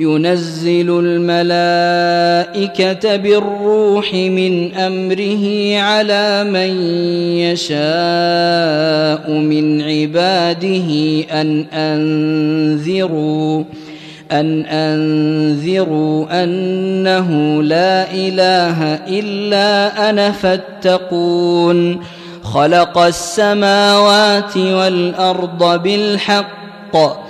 ينزل الملائكة بالروح من أمره على من يشاء من عباده أن أنذروا أن أنذروا أنه لا إله إلا أنا فاتقون. خلق السماوات والأرض بالحق.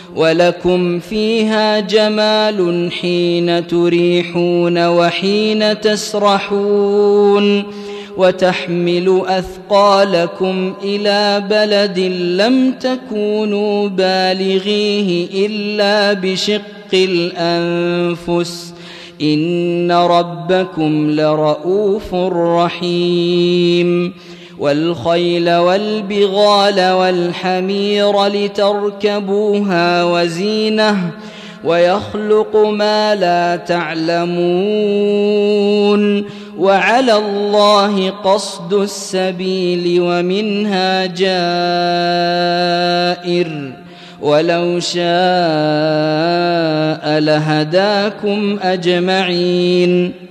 ولكم فيها جمال حين تريحون وحين تسرحون وتحمل أثقالكم إلى بلد لم تكونوا بالغيه إلا بشق الأنفس إن ربكم لرءوف رحيم والخيل والبغال والحمير لتركبوها وزينة ويخلق ما لا تعلمون وعلى الله قصد السبيل ومنها جائر ولو شاء لهداكم أجمعين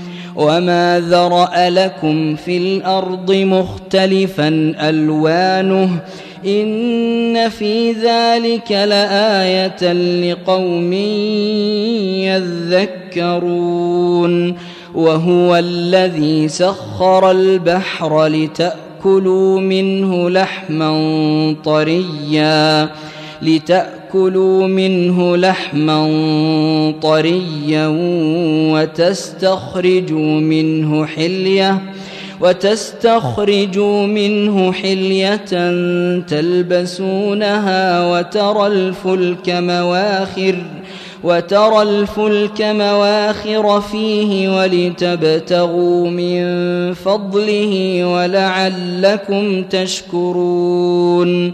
وما ذرا لكم في الأرض مختلفا الوانه ان في ذلك لايه لقوم يذكرون وهو الذي سخر البحر لتاكلوا منه لحما طريا لتاكلوا منه لحما طريا وتستخرجوا منه حلية وتستخرجوا منه حلية تلبسونها وترى الفلك مواخر وترى الفلك مواخر فيه ولتبتغوا من فضله ولعلكم تشكرون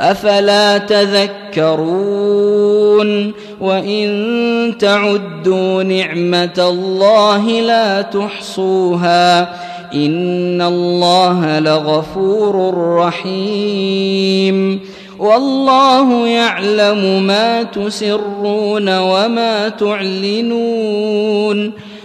أفلا تذكرون وإن تعدوا نعمة الله لا تحصوها إن الله لغفور رحيم والله يعلم ما تسرون وما تعلنون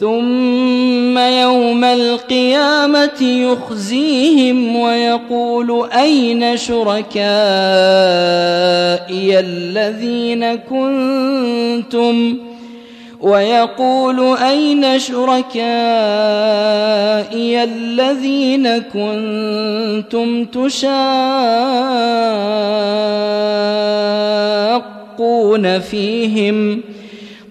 ثم يوم القيامة يخزيهم ويقول أين شركائي الذين كنتم؟ ويقول أين شركائي الذين كنتم تشاقون فيهم؟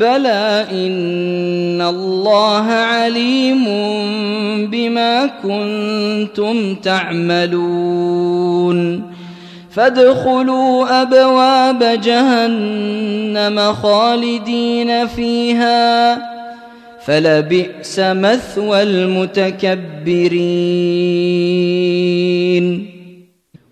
بلى إن الله عليم بما كنتم تعملون فادخلوا ابواب جهنم خالدين فيها فلبئس مثوى المتكبرين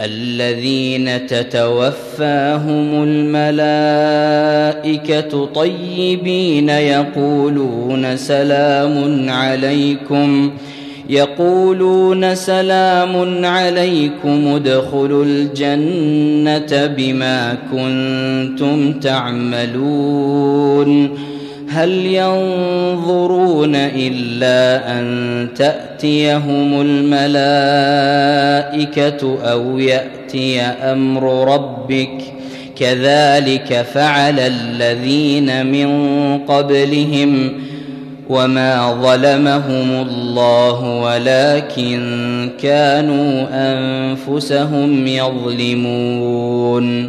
الذين تتوفاهم الملائكة طيبين يقولون سلام عليكم يقولون سلام عليكم ادخلوا الجنة بما كنتم تعملون. هل ينظرون إلا أن تاتيهم الملائكة أو يأتي أمر ربك. كذلك فعل الذين من قبلهم وما ظلمهم الله ولكن كانوا أنفسهم يظلمون.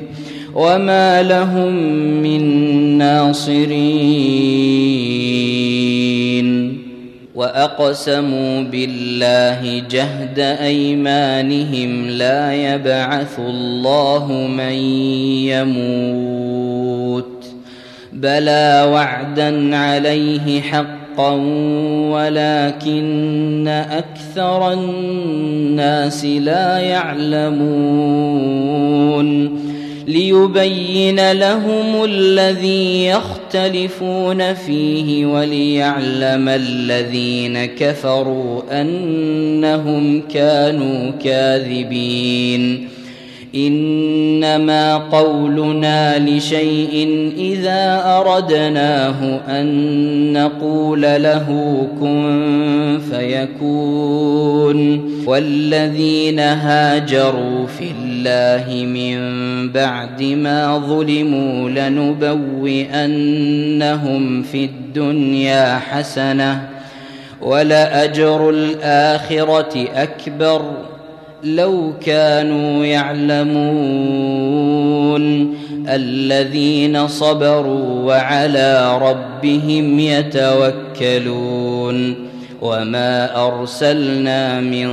وما لهم من ناصرين واقسموا بالله جهد ايمانهم لا يبعث الله من يموت بلى وعدا عليه حقا ولكن أكثر الناس لا يعلمون ليبين لهم الذي يختلفون فيه وليعلم الذين كفروا أنهم كانوا كاذبين. إنما قولنا لشيء إذا أردناه أن نقول له كن فيكون. والذين هاجروا في الله من بعد ما ظلموا لنبوئنهم في الدنيا حسنة ولأجر الآخرة أكبر. لو كانوا يعلمون الذين صبروا وعلى ربهم يتوكلون وما أرسلنا من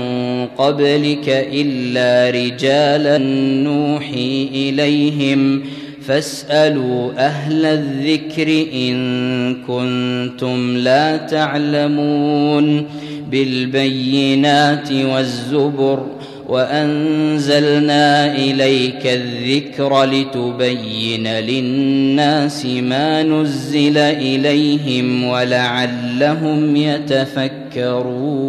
قبلك إلا رجالا نوحي إليهم فاسألوا أهل الذكر إن كنتم لا تعلمون بالبينات والزبر وأنزلنا إليك الذكر لتبين للناس ما نزل إليهم ولعلهم يتفكرون.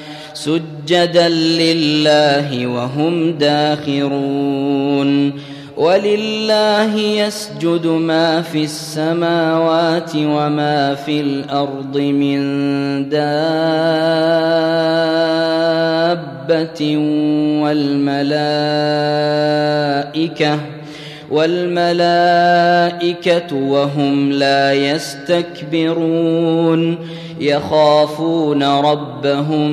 سجدا لله وهم داخرون. ولله يسجد ما في السماوات وما في الأرض من دابة والملائكة والملائكة وهم لا يستكبرون. يخافون ربهم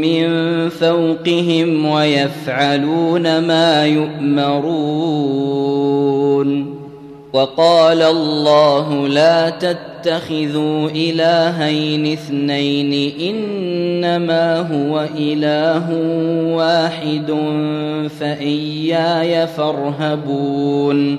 من فوقهم ويفعلون ما يؤمرون. وقال الله لا تتخذوا إلهين اثنين إنما هو إله واحد فإياي فارهبون.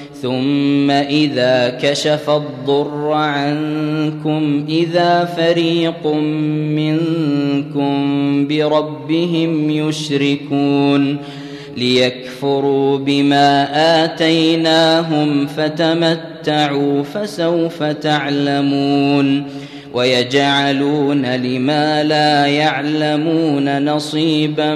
ثم إذا كشف الضر عنكم إذا فريق منكم بربهم يشركون ليكفروا بما آتيناهم فتمتعوا فسوف تعلمون ويجعلون لما لا يعلمون نصيبا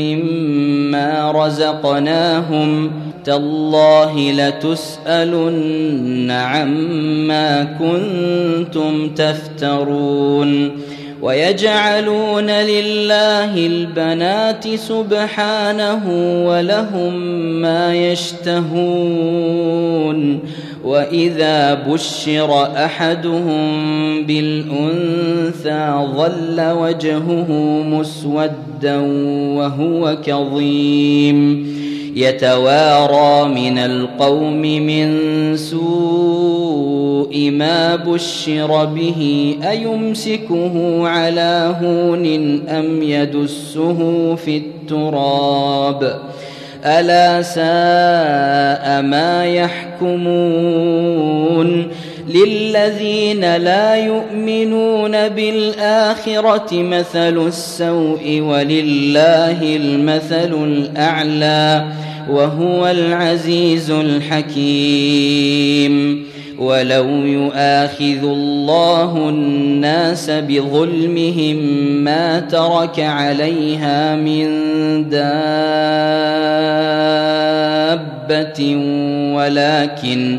مما رزقناهم تالله لتسألن عما كنتم تفترون ويجعلون لله البنات سبحانه ولهم ما يشتهون وإذا بشر أحدهم بالأنثى ظل وجهه مسودا وهو كظيم يتوارى من القوم من سوء ما بشر به أيمسكه على هون أم يدسه في التراب ألا ساء ما يحكمون للذين لا يؤمنون بالآخرة مثل السوء ولله المثل الأعلى وهو العزيز الحكيم. ولو يؤاخذ الله الناس بظلمهم ما ترك عليها من دابة ولكن ولكن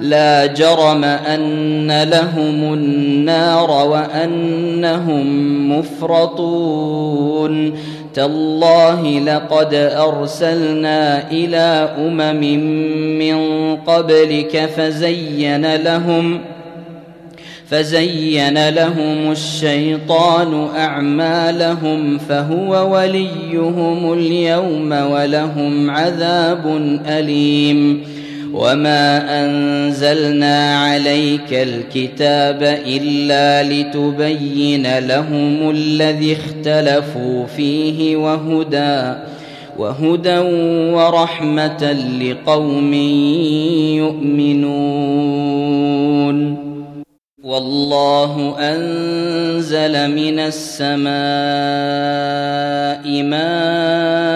لا جرم أن لهم النار وأنهم مفرطون. تالله لقد أرسلنا إلى أمم من قبلك فزين لهم فزين لهم الشيطان أعمالهم فهو وليهم اليوم ولهم عذاب أليم. وما انزلنا عليك الكتاب الا لتبين لهم الذي اختلفوا فيه وهدى وهدى ورحمه لقوم يؤمنون والله انزل من السماء ماء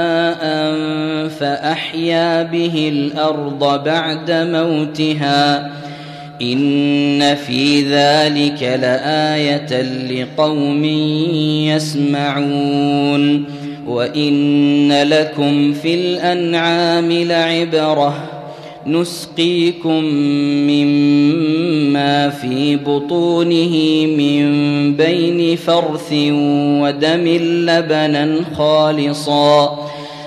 فأحيا به الأرض بعد موتها إن في ذلك لآية لقوم يسمعون وإن لكم في الأنعام لعبرة نسقيكم مما في بطونه من بين فرث ودم لبنا خالصا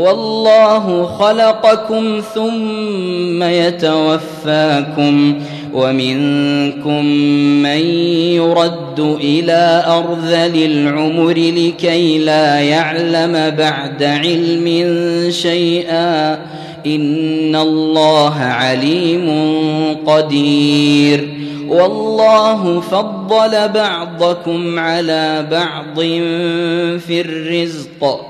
والله خلقكم ثم يتوفاكم ومنكم من يرد إلى أرذل العمر لكي لا يعلم بعد علم شيئا إن الله عليم قدير والله فضل بعضكم على بعض في الرزق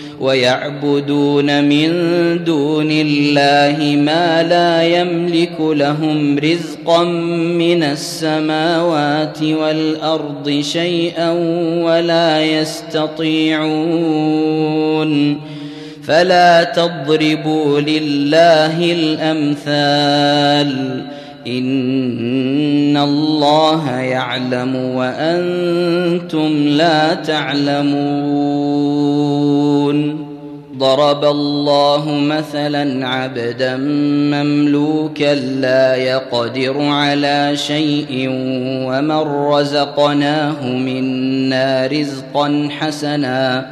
ويعبدون من دون الله ما لا يملك لهم رزقا من السماوات والأرض شيئا ولا يستطيعون فلا تضربوا لله الأمثال إن الله يعلم وأنتم لا تعلمون. ضرب الله مثلا عبدا مملوكا لا يقدر على شيء ومن رزقناه منا رزقا حسنا.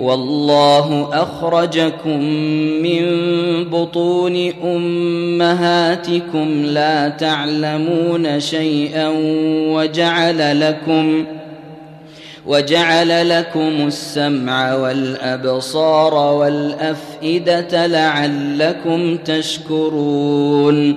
والله أخرجكم من بطون أمهاتكم لا تعلمون شيئا وجعل لكم وجعل لكم السمع والأبصار والأفئدة لعلكم تشكرون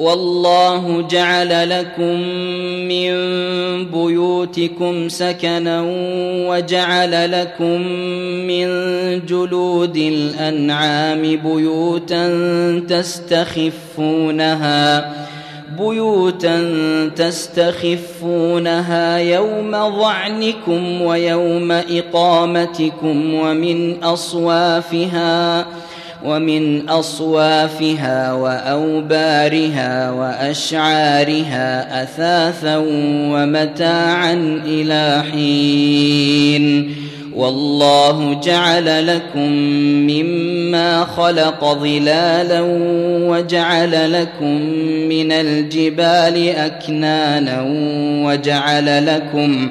والله جعل لكم من بيوتكم سكنا وجعل لكم من جلود الأنعام بيوتا تستخفونها بيوتا تستخفونها يوم ظعنكم ويوم إقامتكم ومن أصوافها. ومن أصوافها وأوبارها وأشعارها أثاثا ومتاعا إلى حين. والله جعل لكم مما خلق ظلالا وجعل لكم من الجبال أكنانا وجعل لكم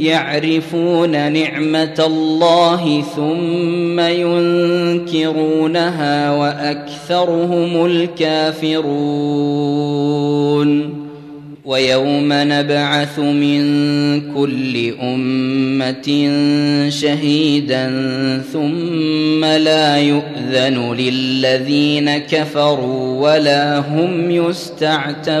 يعرفون نعمة الله ثم ينكرونها وأكثرهم الكافرون. ويوم نبعث من كل أمة شهيدا ثم لا يؤذن للذين كفروا ولا هم يستعتبون.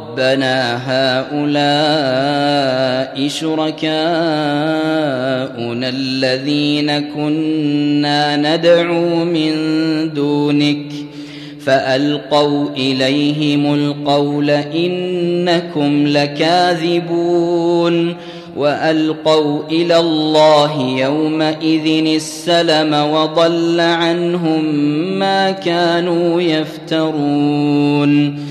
ربنا هؤلاء شركاؤنا الذين كنا ندعو من دونك فألقوا إليهم القول إنكم لكاذبون وألقوا إلى الله يومئذ السلم وضل عنهم ما كانوا يفترون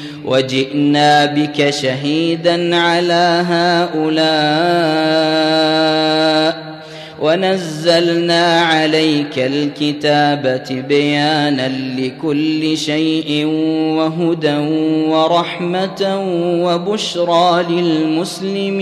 وجئنا بك شهيدا على هؤلاء ونزلنا عليك الكتاب بيانا لكل شيء وهدى ورحمة وبشرى للمسلمين.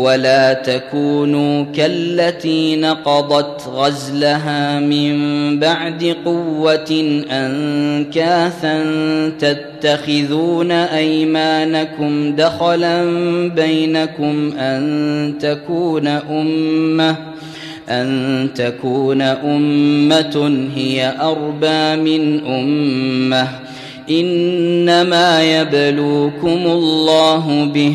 ولا تكونوا كالتي نقضت غزلها من بعد قوة أنكاثا تتخذون أيمانكم دخلا بينكم أن تكون أمة أن تكون أمة هي أربى من أمة إنما يبلوكم الله به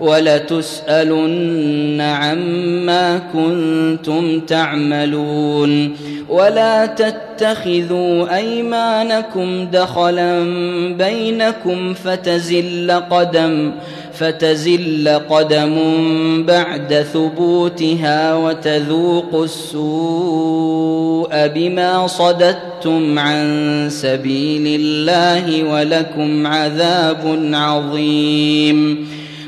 ولتسألن عما كنتم تعملون ولا تتخذوا أيمانكم دخلا بينكم فتزل قدم فتزل قدم بعد ثبوتها وتذوقوا السوء بما صددتم عن سبيل الله ولكم عذاب عظيم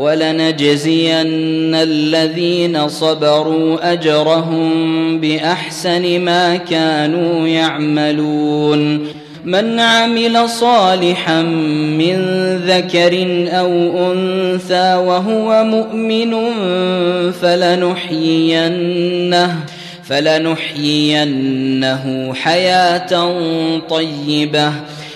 ولنجزين الذين صبروا أجرهم بأحسن ما كانوا يعملون. من عمل صالحا من ذكر أو أنثى وهو مؤمن فلنحيينه فلنحيينه حياة طيبة.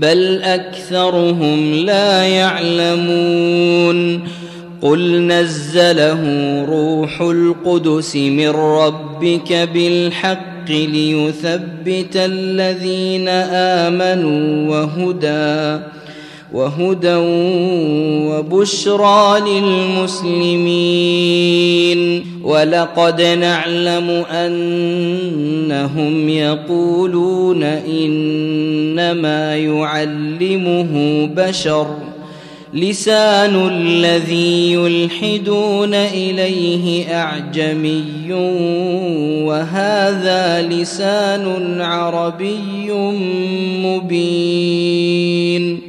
بل أكثرهم لا يعلمون قل نزله روح القدس من ربك بالحق ليثبت الذين آمنوا وهدى وهدى وبشرى للمسلمين. ولقد نعلم أنهم يقولون إنما يعلمه بشر. لسان الذي يلحدون إليه أعجمي وهذا لسان عربي مبين.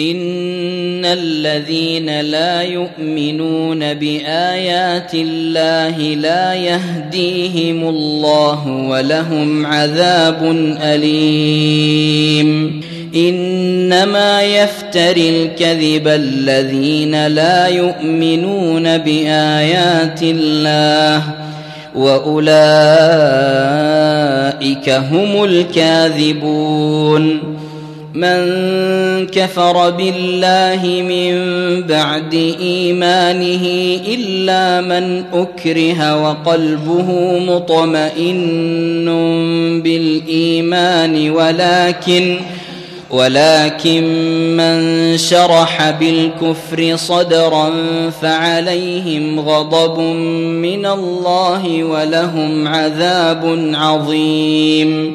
ان الذين لا يؤمنون بايات الله لا يهديهم الله ولهم عذاب اليم انما يفتري الكذب الذين لا يؤمنون بايات الله واولئك هم الكاذبون من كفر بالله من بعد إيمانه إلا من أكره وقلبه مطمئن بالإيمان ولكن ولكن من شرح بالكفر صدرا فعليهم غضب من الله ولهم عذاب عظيم.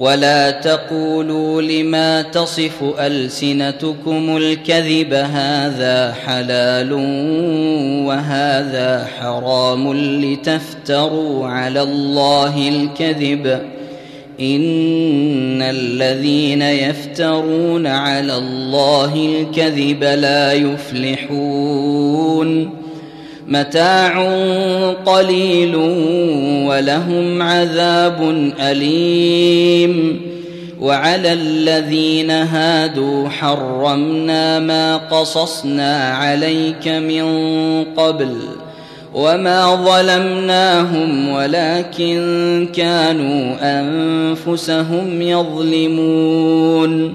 ولا تقولوا لما تصف السنتكم الكذب هذا حلال وهذا حرام لتفتروا على الله الكذب ان الذين يفترون على الله الكذب لا يفلحون متاع قليل ولهم عذاب أليم. وعلى الذين هادوا حرمنا ما قصصنا عليك من قبل وما ظلمناهم ولكن كانوا أنفسهم يظلمون.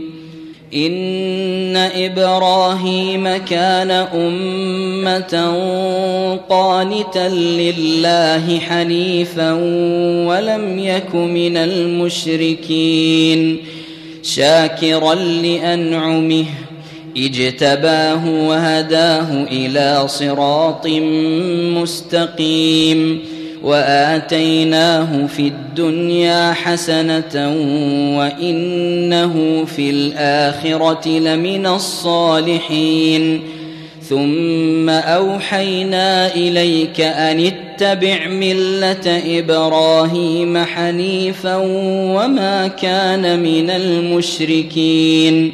ان إبراهيم كان امه قانتا لله حنيفا ولم يك من المشركين شاكرا لانعمه اجتباه وهداه إلى صراط مستقيم وآتيناه في الدنيا حسنة وإنه في الآخرة لمن الصالحين. ثم أوحينا إليك أن اتبع ملة إبراهيم حنيفا وما كان من المشركين.